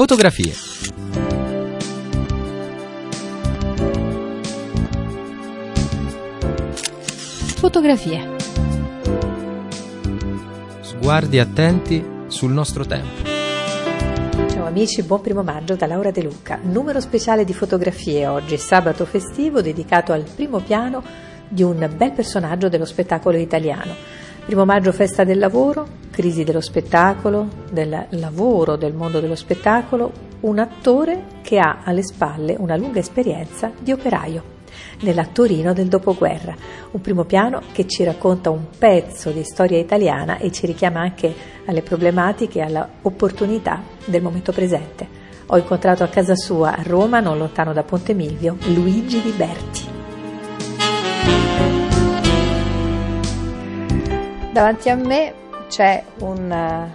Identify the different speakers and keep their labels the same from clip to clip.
Speaker 1: Fotografie.
Speaker 2: Fotografie.
Speaker 1: Sguardi attenti sul nostro tempo.
Speaker 2: Ciao amici, buon primo maggio da Laura De Luca. Numero speciale di fotografie oggi, sabato festivo, dedicato al primo piano di un bel personaggio dello spettacolo italiano. Primo maggio festa del lavoro, crisi dello spettacolo, del lavoro del mondo dello spettacolo, un attore che ha alle spalle una lunga esperienza di operaio nella Torino del dopoguerra. Un primo piano che ci racconta un pezzo di storia italiana e ci richiama anche alle problematiche e alle opportunità del momento presente. Ho incontrato a casa sua a Roma, non lontano da Ponte Milvio, Luigi Di Berti. Davanti a me c'è un,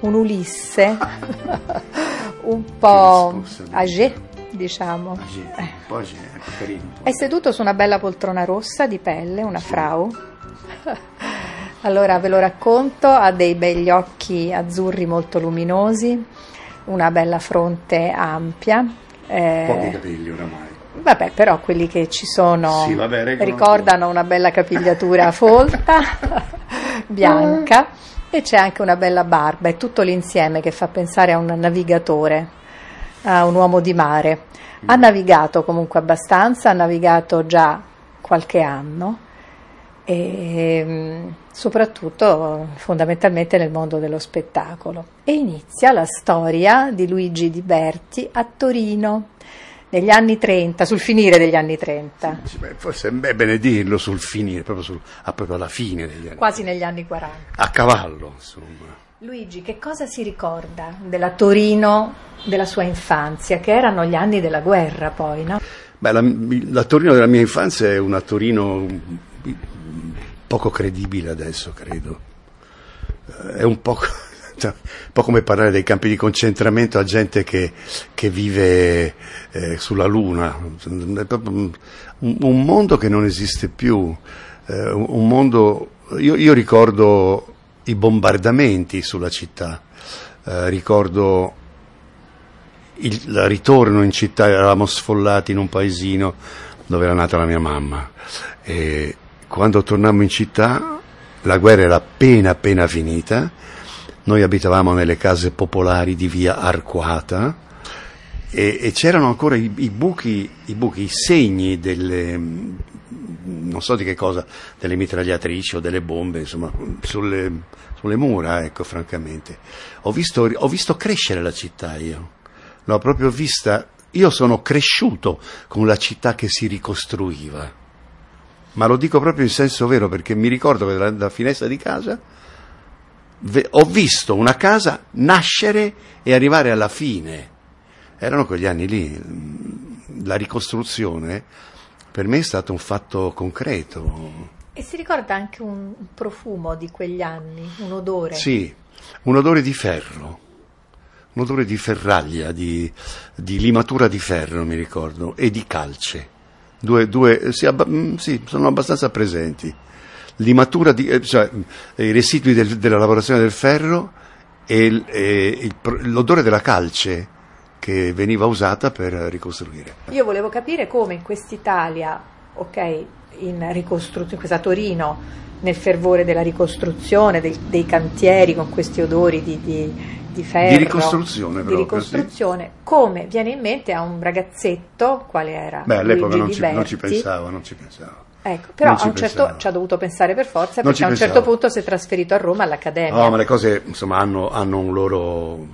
Speaker 2: un Ulisse un po' âgé, diciamo.
Speaker 3: Agi, un po' ecco, carino. un po'.
Speaker 2: È seduto su una bella poltrona rossa di pelle, una frau. Allora ve lo racconto, ha dei begli occhi azzurri molto luminosi, una bella fronte ampia. eh,
Speaker 3: Pochi capelli oramai.
Speaker 2: Vabbè, però quelli che ci sono
Speaker 3: Sì, vabbè,
Speaker 2: ricordano una bella capigliatura folta, bianca, e c'è anche una bella barba, è tutto l'insieme che fa pensare a un navigatore, a un uomo di mare. Ha navigato comunque abbastanza, ha navigato già qualche anno e mm, soprattutto fondamentalmente nel mondo dello spettacolo. E inizia la storia di Luigi Di Berti a Torino negli anni 30, sul finire degli anni 30,
Speaker 3: Sì, forse è bene dirlo sul finire, proprio, sul, ah, proprio alla fine degli anni.
Speaker 2: quasi negli anni 40.
Speaker 3: A cavallo, insomma.
Speaker 2: Luigi, che cosa si ricorda della Torino della sua infanzia, che erano gli anni della guerra poi, no?
Speaker 3: Beh, la, la Torino della mia infanzia è una Torino poco credibile adesso, credo. Eh, È un po', cioè, un po' come parlare dei campi di concentramento a gente che, che vive eh, sulla Luna. Un, un mondo che non esiste più. Eh, un mondo. Io, io ricordo i bombardamenti sulla città, eh, ricordo il ritorno in città, eravamo sfollati in un paesino dove era nata la mia mamma e quando tornammo in città la guerra era appena appena finita, noi abitavamo nelle case popolari di via Arquata e, e c'erano ancora i, i buchi, i buchi, i segni delle, non so di che cosa, delle mitragliatrici o delle bombe, insomma, sulle, sulle mura, ecco, francamente. Ho visto, ho visto crescere la città io, l'ho proprio vista, io sono cresciuto con la città che si ricostruiva. Ma lo dico proprio in senso vero perché mi ricordo che dalla, dalla finestra di casa ho visto una casa nascere e arrivare alla fine. Erano quegli anni lì. La ricostruzione per me è stato un fatto concreto.
Speaker 2: E si ricorda anche un profumo di quegli anni, un odore.
Speaker 3: Sì, un odore di ferro, un odore di ferraglia, di, di limatura di ferro, mi ricordo, e di calce. Due, due sì, abba- mm, sì, sono abbastanza presenti. Limatura di, eh, cioè, i residui del- della lavorazione del ferro e, il- e il l'odore della calce che veniva usata per ricostruire.
Speaker 2: Io volevo capire come in quest'Italia, ok, in ricostruzione, in questa Torino, nel fervore della ricostruzione, dei, dei cantieri con questi odori di, di, di ferro,
Speaker 3: Di ricostruzione
Speaker 2: di ricostruzione, come viene in mente a un ragazzetto, quale era
Speaker 3: Beh, all'epoca non ci, non ci pensavo, non ci pensavo.
Speaker 2: Ecco, però a un certo ci ha dovuto pensare per forza perché a un certo punto si è trasferito a Roma all'Accademia.
Speaker 3: No, ma le cose insomma hanno, hanno un loro,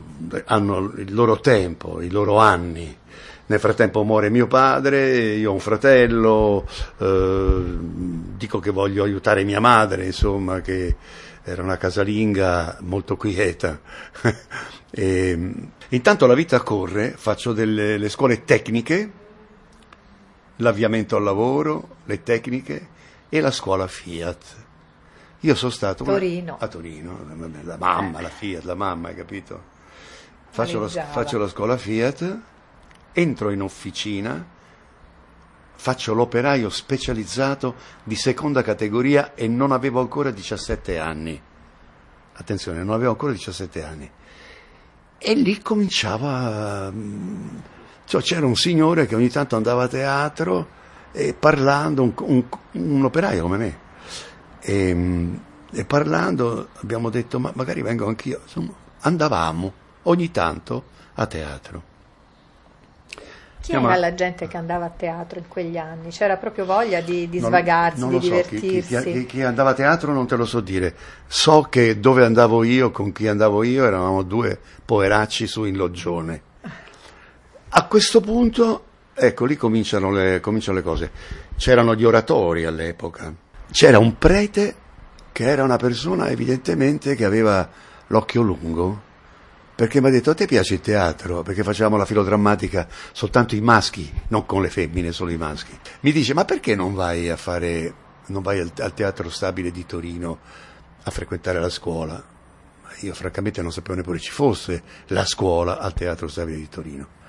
Speaker 3: hanno il loro tempo, i loro anni. Nel frattempo muore mio padre, io ho un fratello, eh, dico che voglio aiutare mia madre, insomma, che era una casalinga molto quieta. E, intanto la vita corre, faccio delle le scuole tecniche, l'avviamento al lavoro, le tecniche e la scuola Fiat. Io sono stato
Speaker 2: Torino.
Speaker 3: a Torino, la- mamma, la Fiat, la mamma, hai capito? Faccio la, faccio la scuola Fiat, entro in officina, faccio l'operaio specializzato di seconda categoria e non avevo ancora 17 anni. Attenzione, non avevo ancora 17 anni. E lì cominciava... cioè, c'era un signore che ogni tanto andava a teatro e parlando, un, un- un operaio come me, e, mm, e parlando abbiamo detto ma magari vengo anch'io. Insomma, andavamo ogni tanto a teatro.
Speaker 2: Chi
Speaker 3: Chiama-
Speaker 2: era la gente che andava a teatro in quegli anni? C'era proprio voglia di, di
Speaker 3: Non-
Speaker 2: svagarsi,
Speaker 3: non
Speaker 2: di
Speaker 3: so, chi- chi-
Speaker 2: divertirsi.
Speaker 3: Chi, chi andava a teatro non te lo so dire. So che dove andavo io, con chi andavo io, eravamo due poveracci su in loggione. A questo punto, ecco, lì cominciano le, cominciano le cose. C'erano gli oratori all'epoca. C'era un prete che era una persona evidentemente che aveva l'occhio lungo. Perché mi ha detto, a te piace il teatro? Perché facevamo la filodrammatica soltanto i maschi, non con le femmine, solo i maschi. Mi dice, ma perché non vai a fare, non vai al, al Teatro Stabile di Torino a frequentare la scuola? Io francamente non sapevo neppure ci fosse la scuola al Teatro Stabile di Torino.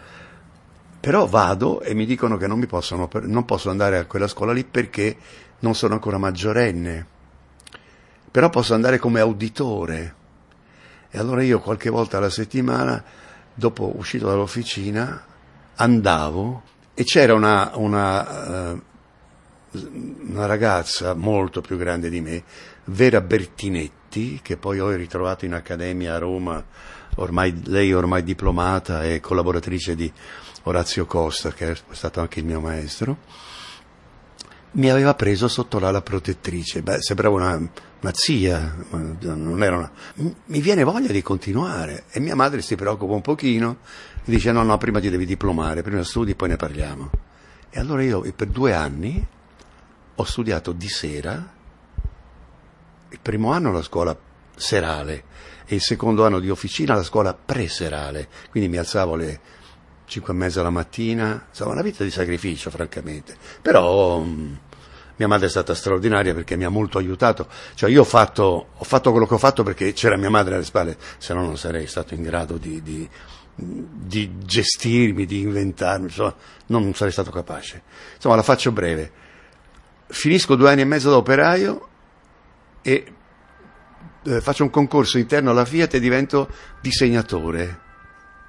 Speaker 3: Però vado e mi dicono che non, mi possono, non posso andare a quella scuola lì perché non sono ancora maggiorenne. Però posso andare come auditore. E allora io qualche volta alla settimana, dopo uscito dall'officina, andavo e c'era una, una, eh, una ragazza molto più grande di me, Vera Bertinetti, che poi ho ritrovato in accademia a Roma, ormai, lei ormai diplomata e collaboratrice di Orazio Costa, che è stato anche il mio maestro, mi aveva preso sotto l'ala protettrice. Beh, sembrava una, una zia, non era una... Mi viene voglia di continuare e mia madre si preoccupa un pochino, dice no, no, prima ti devi diplomare, prima studi, poi ne parliamo. E allora io per due anni ho studiato di sera, il primo anno la scuola serale e il secondo anno di officina la scuola preserale, quindi mi alzavo alle cinque e mezza la mattina, insomma una vita di sacrificio francamente, però mh, mia madre è stata straordinaria perché mi ha molto aiutato, cioè io ho fatto, ho fatto quello che ho fatto perché c'era mia madre alle spalle, se no non sarei stato in grado di, di, di gestirmi, di inventarmi, insomma non sarei stato capace. Insomma la faccio breve, finisco due anni e mezzo da operaio e eh, faccio un concorso interno alla Fiat e divento disegnatore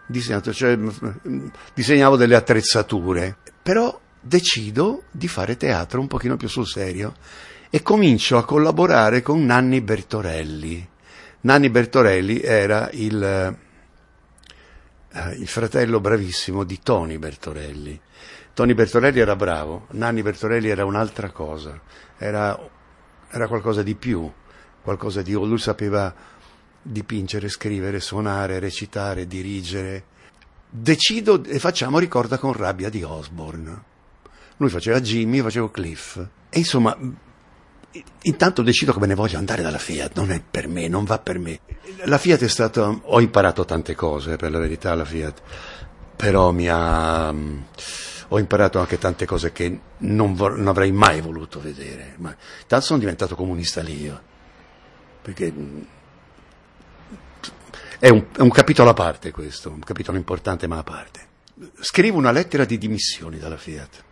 Speaker 3: disegnato, cioè mh, disegnavo delle attrezzature, però decido di fare teatro un pochino più sul serio e comincio a collaborare con Nanni Bertorelli. Nanni Bertorelli era il, eh, il fratello bravissimo di Tony Bertorelli. Tony Bertorelli era bravo, Nanni Bertorelli era un'altra cosa, era, era qualcosa di più, qualcosa di... lui sapeva dipingere, scrivere, suonare, recitare, dirigere. Decido e facciamo Ricorda con rabbia di Osborne. Lui faceva Jimmy, io facevo Cliff. E insomma, intanto decido che me ne voglio andare dalla Fiat, non è per me, non va per me. La Fiat è stata, ho imparato tante cose, per la verità, la Fiat, però mi ha, ho imparato anche tante cose che non, vor, non avrei mai voluto vedere. Ma, tanto sono diventato comunista lì io, perché è un, è un, capitolo a parte questo, un capitolo importante ma a parte. Scrivo una lettera di dimissioni dalla Fiat.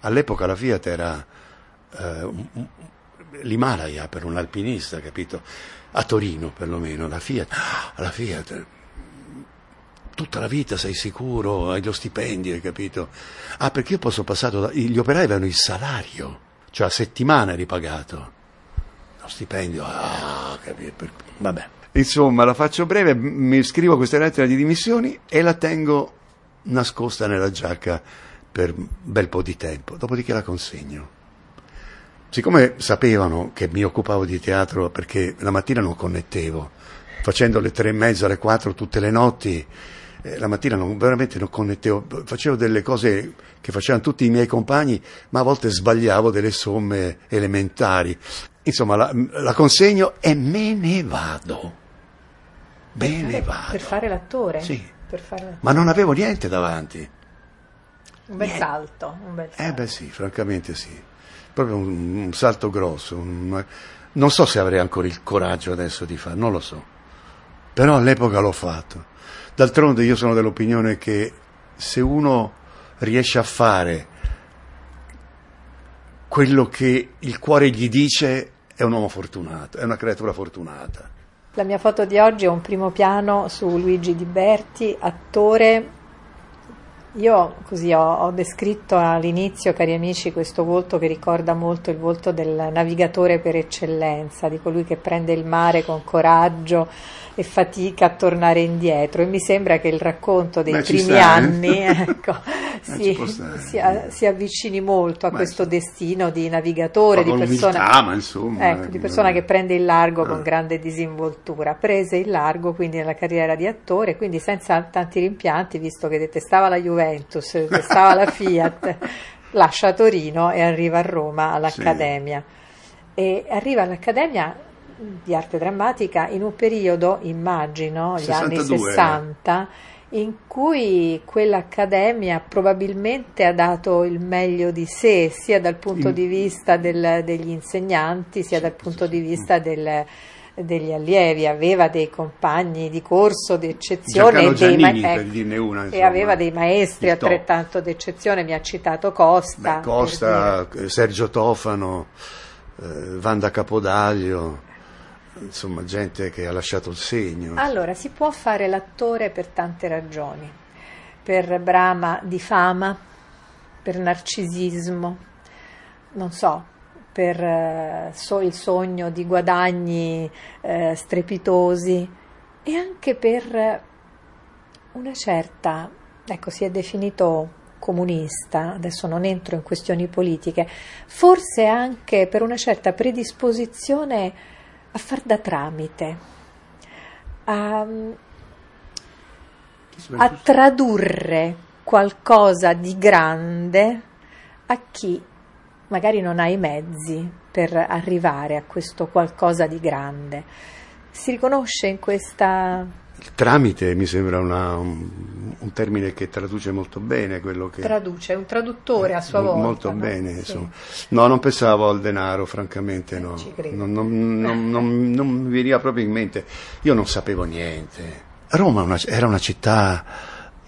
Speaker 3: All'epoca la Fiat era eh, l'Himalaya per un alpinista, capito? A Torino perlomeno, la Fiat. Ah, la Fiat. Tutta la vita sei sicuro, hai lo stipendio, hai capito? Ah, perché io posso passare, da, gli operai avevano il salario, cioè a settimana eri pagato. Lo stipendio, ah, capito? Vabbè. Insomma, la faccio breve, mi scrivo questa lettera di dimissioni e la tengo nascosta nella giacca per un bel po' di tempo, dopodiché la consegno. Siccome sapevano che mi occupavo di teatro perché la mattina non connettevo, facendo le tre e mezza, alle quattro tutte le notti, eh, la mattina non, veramente non connettevo, facevo delle cose che facevano tutti i miei compagni, ma a volte sbagliavo delle somme elementari. Insomma, la, la consegno e me ne vado. Me ne vado.
Speaker 2: Per fare l'attore?
Speaker 3: Sì.
Speaker 2: Per fare l'attore.
Speaker 3: Ma non avevo niente davanti.
Speaker 2: Un bel salto. Un bel salto.
Speaker 3: Eh beh sì, francamente sì. Proprio un, un salto grosso. Un, non so se avrei ancora il coraggio adesso di farlo, non lo so. Però all'epoca l'ho fatto. D'altronde io sono dell'opinione che se uno riesce a fare quello che il cuore gli dice, è un uomo fortunato, è una creatura fortunata.
Speaker 2: La mia foto di oggi è un primo piano su Luigi Di Berti, attore. Io così ho, ho, descritto all'inizio, cari amici, questo volto che ricorda molto il volto del navigatore per eccellenza, di colui che prende il mare con coraggio e fatica a tornare indietro e mi sembra che il racconto dei
Speaker 3: Beh,
Speaker 2: primi
Speaker 3: eh.
Speaker 2: anni ecco,
Speaker 3: Eh,
Speaker 2: si, si a- si avvicini molto a
Speaker 3: Ma
Speaker 2: questo
Speaker 3: sì.
Speaker 2: destino di navigatore, di persona,
Speaker 3: insomma,
Speaker 2: ecco, di
Speaker 3: eh,
Speaker 2: persona che prende il largo
Speaker 3: Ah.
Speaker 2: con grande disinvoltura. Prese il largo quindi nella carriera di attore, quindi senza tanti rimpianti, visto che detestava la Juventus, detestava la Fiat, lascia Torino e arriva a Roma all'Accademia. E arriva all'Accademia di arte drammatica in un periodo, immagino, gli anni
Speaker 3: 62,
Speaker 2: 60, in cui quell'accademia probabilmente ha dato il meglio di sé, sia dal punto di vista del- degli insegnanti, sia dal punto di vista del- degli allievi. Aveva dei compagni di corso di eccezione
Speaker 3: Giancarlo
Speaker 2: e, dei ma- ecco,
Speaker 3: una,
Speaker 2: e aveva dei maestri altrettanto d'eccezione. Mi ha citato Costa.
Speaker 3: Beh, Costa, Sergio Tofano, eh, Vanda Capodaglio, insomma gente che ha lasciato il segno.
Speaker 2: Allora, si può fare l'attore per tante ragioni, per brama di fama, per narcisismo, non so, per eh, so- il sogno di guadagni eh, strepitosi e anche per una certa, ecco, si è definito comunista, adesso non entro in questioni politiche, forse anche per una certa predisposizione a far da tramite, a, a tradurre qualcosa di grande a chi magari non ha i mezzi per arrivare a questo qualcosa di grande. Si riconosce in questa
Speaker 3: Il tramite mi sembra una- un, un termine che traduce molto bene quello che...
Speaker 2: traduce, è un traduttore a sua volta.
Speaker 3: Molto
Speaker 2: no?
Speaker 3: bene,
Speaker 2: Sì.
Speaker 3: insomma. No, non pensavo al denaro, francamente, no.
Speaker 2: Ci credo.
Speaker 3: Non, non- non- non- non mi veniva proprio in mente. Io non sapevo niente. Roma una- era una città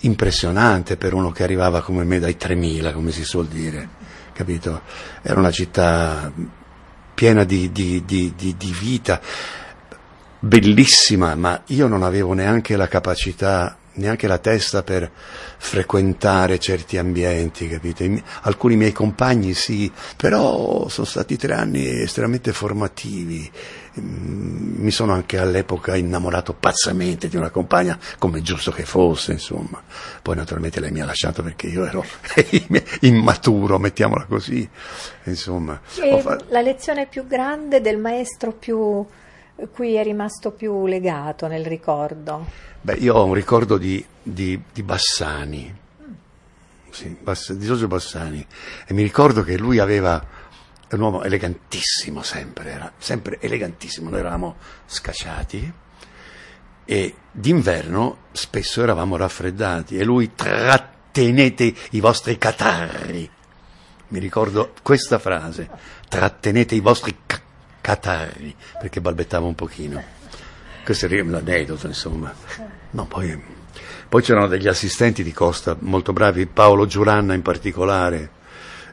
Speaker 3: impressionante per uno che arrivava come me dai 3000, come si suol dire, capito? Era una città piena di- di- di- di vita, bellissima, ma io non avevo neanche la capacità, neanche la testa per frequentare certi ambienti, capite? Alcuni miei compagni sì, però sono stati tre anni estremamente formativi. Mm, Mi sono anche all'epoca innamorato pazzamente di una compagna, come giusto che fosse, insomma. Poi naturalmente lei mi ha lasciato perché io ero immaturo, mettiamola così. Insomma,
Speaker 2: E
Speaker 3: fa-
Speaker 2: la lezione più grande del maestro più cui è rimasto più legato nel ricordo?
Speaker 3: Beh, io ho un ricordo di, di- di Bassani, sì, Bass- di Giorgio Bassani, e mi ricordo che lui aveva, è un uomo elegantissimo sempre, era sempre elegantissimo, noi eravamo scacciati e d'inverno spesso eravamo raffreddati e lui trattenete i vostri catarri. Mi ricordo questa frase, trattenete i vostri ca- catarri, perché balbettava un pochino. Questo è l'aneddoto, insomma. No, poi, poi c'erano degli assistenti di Costa molto bravi, Paolo Giuranna in particolare,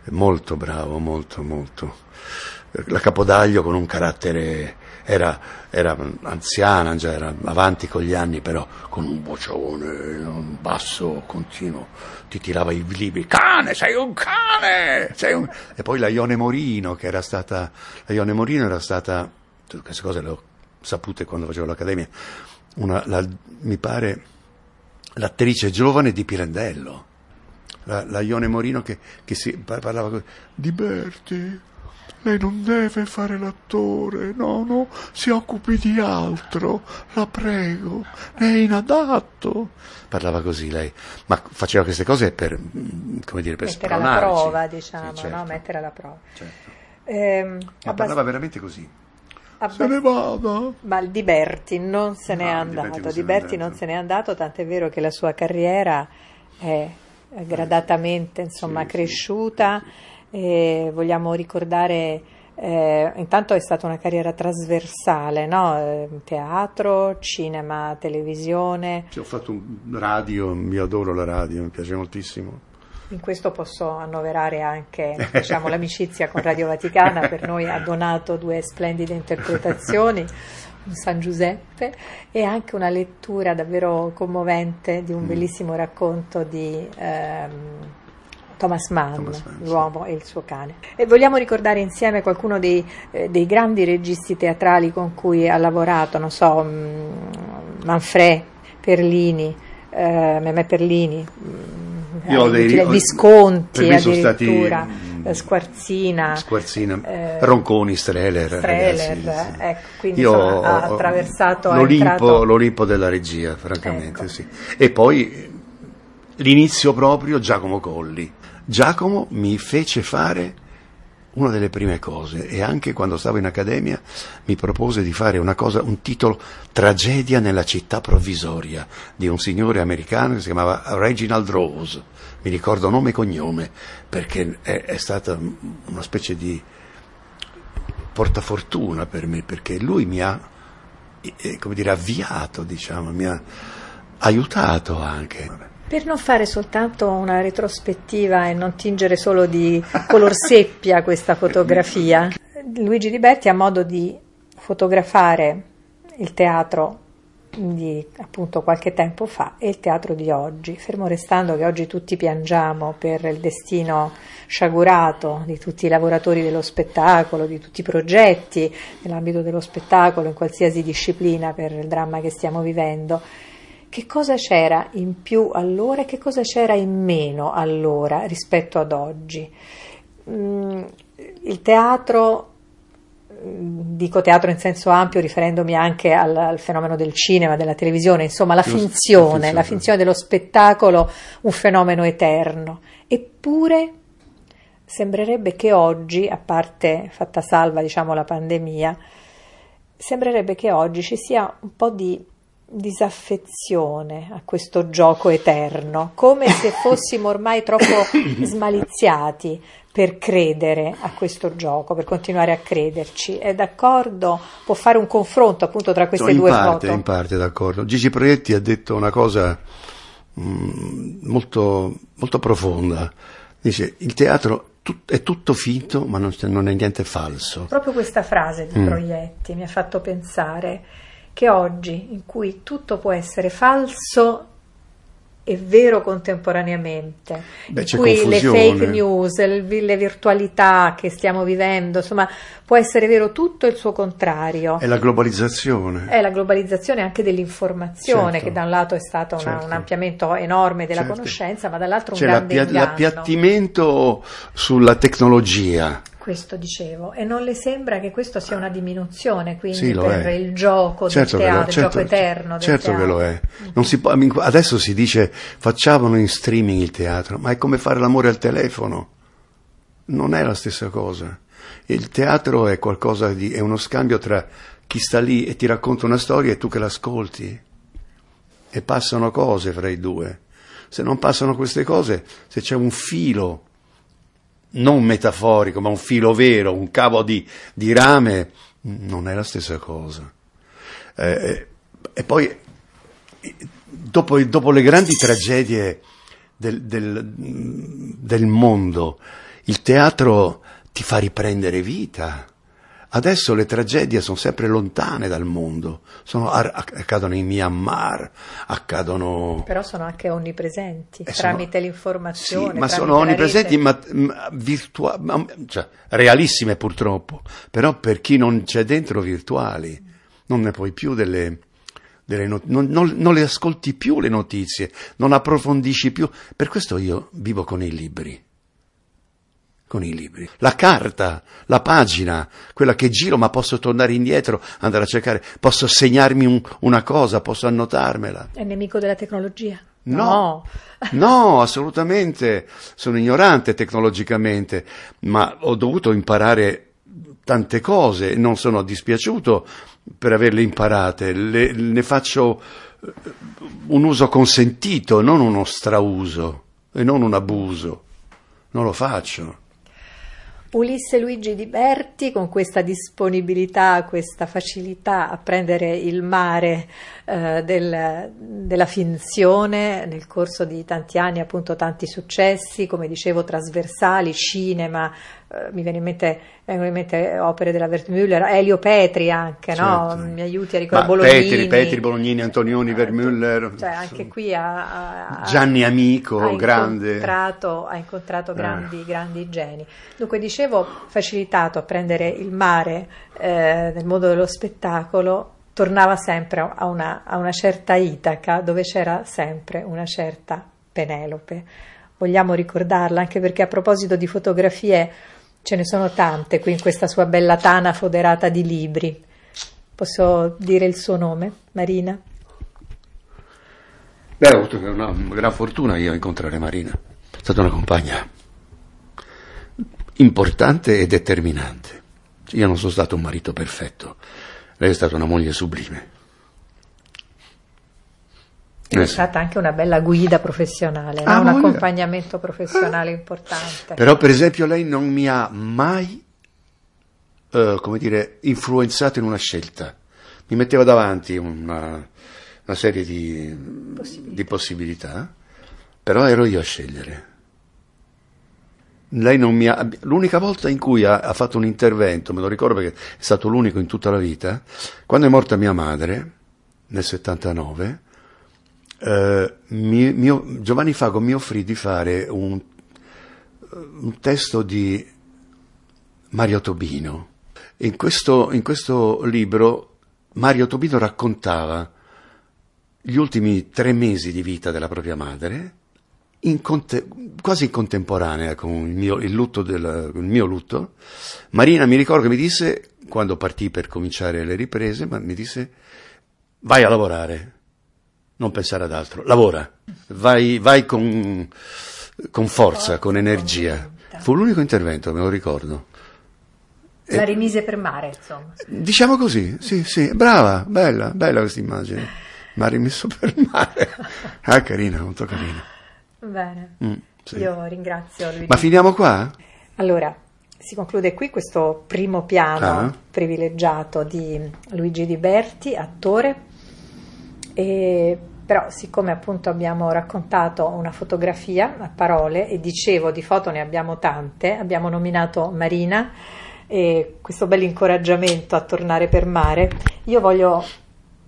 Speaker 3: molto bravo, molto, molto. La Capodaglio con un carattere, era, era anziana, già era avanti con gli anni, però con un vocione, un basso continuo, ti tirava i libri, cane, sei un cane! Sei un... E poi la Ione Morino, che era stata, la Ione Morino era stata, queste cose le ho sapute quando facevo l'accademia, una, la- mi pare l'attrice giovane di Pirandello, la, la Ione Morino che, che si pa- parlava così, di Berti, lei non deve fare l'attore, no, no, si occupi di altro, la prego, lei è inadatto. Parlava così lei, ma faceva queste cose per, come dire, per
Speaker 2: Mettere alla prova, diciamo,
Speaker 3: Sì, certo,
Speaker 2: no? Mettere alla prova.
Speaker 3: certo.
Speaker 2: Ehm,
Speaker 3: Ma
Speaker 2: abbast-
Speaker 3: parlava veramente così.
Speaker 2: abbast-
Speaker 3: Se ne vada.
Speaker 2: Ma il Di Berti non se n'è
Speaker 3: No, Di
Speaker 2: andato,
Speaker 3: Berti non se
Speaker 2: Di
Speaker 3: n'è
Speaker 2: Berti
Speaker 3: andato.
Speaker 2: non se n'è andato, tant'è vero che la sua carriera è eh, gradatamente insomma,
Speaker 3: Sì, sì,
Speaker 2: cresciuta. E vogliamo ricordare, eh, intanto è stata una carriera trasversale, no? Eh, teatro, cinema, televisione,
Speaker 3: Sì, ho fatto un radio, io adoro la radio, mi piace moltissimo.
Speaker 2: in questo posso annoverare anche diciamo, l'amicizia con Radio Vaticana, per noi ha donato due splendide interpretazioni, un San Giuseppe e anche una lettura davvero commovente di un mm. bellissimo racconto di ehm, Thomas Mann, Thomas Mann l'uomo sì. e il suo cane. E vogliamo ricordare insieme qualcuno dei, eh, dei, grandi registi teatrali con cui ha lavorato, non so, mh, mm, Manfred, Perlini, eh, Memè Perlini, mh,
Speaker 3: Io dei,
Speaker 2: Visconti addirittura. Stati, eh, Squarzina,
Speaker 3: Squarzina eh, Ronconi, Streller.
Speaker 2: Streller ragazzi, ecco, quindi Io insomma, ha attraversato
Speaker 3: l'Olimpo, entrato... l'Olimpo della regia, francamente, ecco. sì. E poi l'inizio proprio Giacomo Colli. Giacomo mi fece fare una delle prime cose e anche quando stavo in accademia mi propose di fare una cosa, un titolo Tragedia nella città provvisoria di un signore americano che si chiamava Reginald Rose, mi ricordo nome e cognome perché è, è stata una specie di portafortuna per me perché lui mi ha eh, dire, avviato, diciamo, mi ha aiutato anche.
Speaker 2: Per non fare soltanto una retrospettiva e non tingere solo di color seppia questa fotografia, Luigi Liberti ha modo di fotografare il teatro di appunto qualche tempo fa e il teatro di oggi, fermo restando che oggi tutti piangiamo per il destino sciagurato di tutti i lavoratori dello spettacolo, di tutti i progetti nell'ambito dello spettacolo, in qualsiasi disciplina per il dramma che stiamo vivendo che cosa c'era in più allora e che cosa c'era in meno allora rispetto ad oggi. Mm, il teatro, mm, dico teatro in senso ampio riferendomi anche al, al fenomeno del cinema, della televisione, insomma la finzione, la finzione dello spettacolo, un fenomeno eterno. Eppure sembrerebbe che oggi, a parte fatta salva diciamo la pandemia, sembrerebbe che oggi ci sia un po' di disaffezione a questo gioco eterno, come se fossimo ormai troppo smaliziati per credere a questo gioco, per continuare a crederci. È d'accordo? Può fare un confronto appunto tra queste
Speaker 3: no,
Speaker 2: due
Speaker 3: parte,
Speaker 2: foto?
Speaker 3: In parte d'accordo. Gigi Proietti ha detto una cosa mh, molto, molto profonda. Dice, il teatro è tutto finto, ma non, non, è niente falso.
Speaker 2: Proprio questa frase di mm. Proietti mi ha fatto pensare che oggi, in cui tutto può essere falso e vero contemporaneamente,
Speaker 3: Beh,
Speaker 2: in cui
Speaker 3: confusione.
Speaker 2: le fake news, le virtualità che stiamo vivendo, insomma, può essere vero tutto il suo contrario.
Speaker 3: È la globalizzazione.
Speaker 2: È la globalizzazione anche dell'informazione, certo. che da un lato è stato una, certo. un ampliamento enorme della certo. conoscenza, ma dall'altro un
Speaker 3: C'è
Speaker 2: grande
Speaker 3: l'appia- l'appiattimento sulla tecnologia
Speaker 2: questo dicevo, e non le sembra che questo sia una diminuzione quindi sì, per è. il gioco certo del teatro, certo, il gioco eterno
Speaker 3: certo
Speaker 2: teatro.
Speaker 3: che lo è. Si può, adesso si dice facciamolo in streaming il teatro, ma è come fare l'amore al telefono. Non è la stessa cosa. Il teatro è qualcosa di, è uno scambio tra chi sta lì e ti racconta una storia e tu che l'ascolti. E passano cose fra i due. Se non passano queste cose, se c'è un filo non metaforico, ma un filo vero, un cavo di, di rame, non è la stessa cosa. Eh, eh e poi, dopo, dopo, le grandi tragedie del, del, del mondo, il teatro ti fa riprendere vita Adesso le tragedie sono sempre lontane dal mondo, sono, accadono in Myanmar, accadono...
Speaker 2: Però sono anche onnipresenti eh, tramite sono, l'informazione.
Speaker 3: Sì, ma sono onnipresenti, ma, ma, virtua- ma cioè, realissime purtroppo, però per chi non c'è dentro virtuali, non ne puoi più delle... delle not- non, non, non le ascolti più le notizie, non approfondisci più. Per questo io vivo con i libri con i libri. La carta, la pagina, quella che giro, ma posso tornare indietro, andare a cercare, posso segnarmi un, una cosa, posso annotarmela.
Speaker 2: È nemico della tecnologia?
Speaker 3: No, no, assolutamente. Sono ignorante tecnologicamente, ma ho dovuto imparare tante cose, non sono dispiaciuto per averle imparate, le, ne faccio eh, un uso consentito, non uno strauso e non un abuso. Non lo faccio.
Speaker 2: Ulisse Luigi Di Berti con questa disponibilità, questa facilità a prendere il mare eh, del, della finzione nel corso di tanti anni, appunto tanti successi, come dicevo, trasversali, cinema, eh, mi viene in mente, vengono in mente opere della Wertmüller, Elio Petri anche, certo. no? mi aiuti a ricordare Bolognini.
Speaker 3: Petri, Petri, Bolognini, Antonioni, eh, Wertmüller.
Speaker 2: Cioè anche qui ha,
Speaker 3: ha, Gianni Amico,
Speaker 2: ha
Speaker 3: grande.
Speaker 2: Incontrato, ha incontrato grandi, eh. grandi geni. Dunque dicevo, facilitato a prendere il mare eh, nel mondo dello spettacolo, tornava sempre a una, a una certa Itaca dove c'era sempre una certa Penelope. Vogliamo ricordarla anche perché a proposito di fotografie Ce ne sono tante qui in questa sua bella tana foderata di libri. Posso dire il suo nome, Marina?
Speaker 3: Beh, ho avuto una gran fortuna io a incontrare Marina. È stata una compagna importante e determinante. Io non sono stato un marito perfetto, lei è stata una moglie sublime.
Speaker 2: È eh stata anche una bella guida professionale, ah, no? un accompagnamento professionale eh. importante.
Speaker 3: Però, per esempio, lei non mi ha mai, uh, come dire, influenzato in una scelta. Mi metteva davanti una, una serie di possibilità. di possibilità, però ero io a scegliere. Lei non mi ha, l'unica volta in cui ha, ha fatto un intervento, me lo ricordo perché è stato l'unico in tutta la vita, quando è morta mia madre, nel 79, eh, mio, Giovanni Fago mi offrì di fare un, un testo di Mario Tobino. In questo, in questo libro Mario Tobino raccontava gli ultimi tre mesi di vita della propria madre, in conte- quasi in contemporanea con il mio, il, del, il mio, lutto. Marina mi ricordo che mi disse, quando partì per cominciare le riprese, mi disse vai a lavorare non pensare ad altro, lavora, vai, vai con, con, forza, con energia. Fu l'unico intervento, me lo ricordo.
Speaker 2: La rimise per mare, insomma.
Speaker 3: Diciamo così, sì, sì, brava, bella, bella questa immagine. Mi ha rimesso per mare. Ah, carina, molto carina.
Speaker 2: Bene, mm, sì. io ringrazio Luigi.
Speaker 3: Ma finiamo qua?
Speaker 2: Allora, si conclude qui questo primo piano ah. privilegiato di Luigi Di Berti, attore. E però siccome appunto abbiamo raccontato una fotografia a parole e dicevo di foto ne abbiamo tante, abbiamo nominato Marina e questo bel incoraggiamento a tornare per mare, io voglio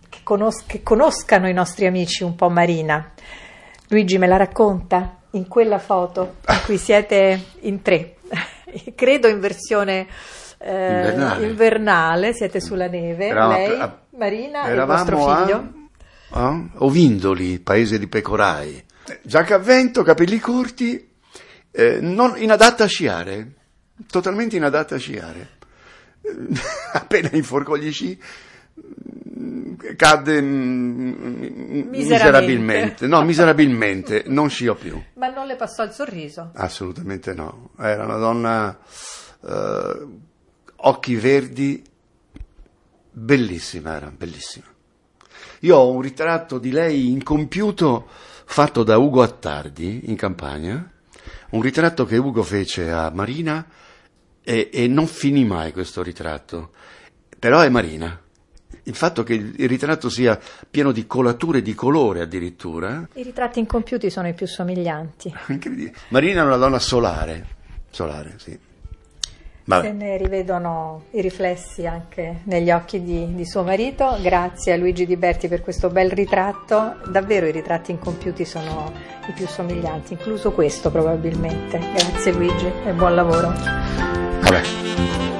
Speaker 2: che, conos- che conoscano i nostri amici un po' Marina. Luigi me la racconta in quella foto in cui siete in tre, credo in versione eh, invernale. invernale. siete sulla neve, Eravamo, lei, Marina e il vostro figlio. A
Speaker 3: eh? Ovindoli, paese di pecorai. Giacca a vento, capelli corti, eh, non, inadatta a sciare, totalmente inadatta a sciare. Appena inforcò gli sci, cadde
Speaker 2: miserabilmente. miserabilmente.
Speaker 3: No, miserabilmente, non sciò più.
Speaker 2: Ma non le passò il sorriso?
Speaker 3: Assolutamente no. Era una donna, eh, occhi verdi, bellissima, era bellissima. Io ho un ritratto di lei incompiuto fatto da Ugo Attardi in campagna, un ritratto che Ugo fece a Marina e, e non finì mai questo ritratto, però è Marina. Il fatto che il ritratto sia pieno di colature di colore addirittura.
Speaker 2: I ritratti incompiuti sono i più somiglianti.
Speaker 3: Marina è una donna solare, solare, sì.
Speaker 2: Vabbè. Se ne rivedono i riflessi anche negli occhi di, di, suo marito. Grazie a Luigi Di Berti per questo bel ritratto. Davvero i ritratti incompiuti sono i più somiglianti, incluso questo probabilmente. Grazie Luigi e buon lavoro.
Speaker 3: Vabbè.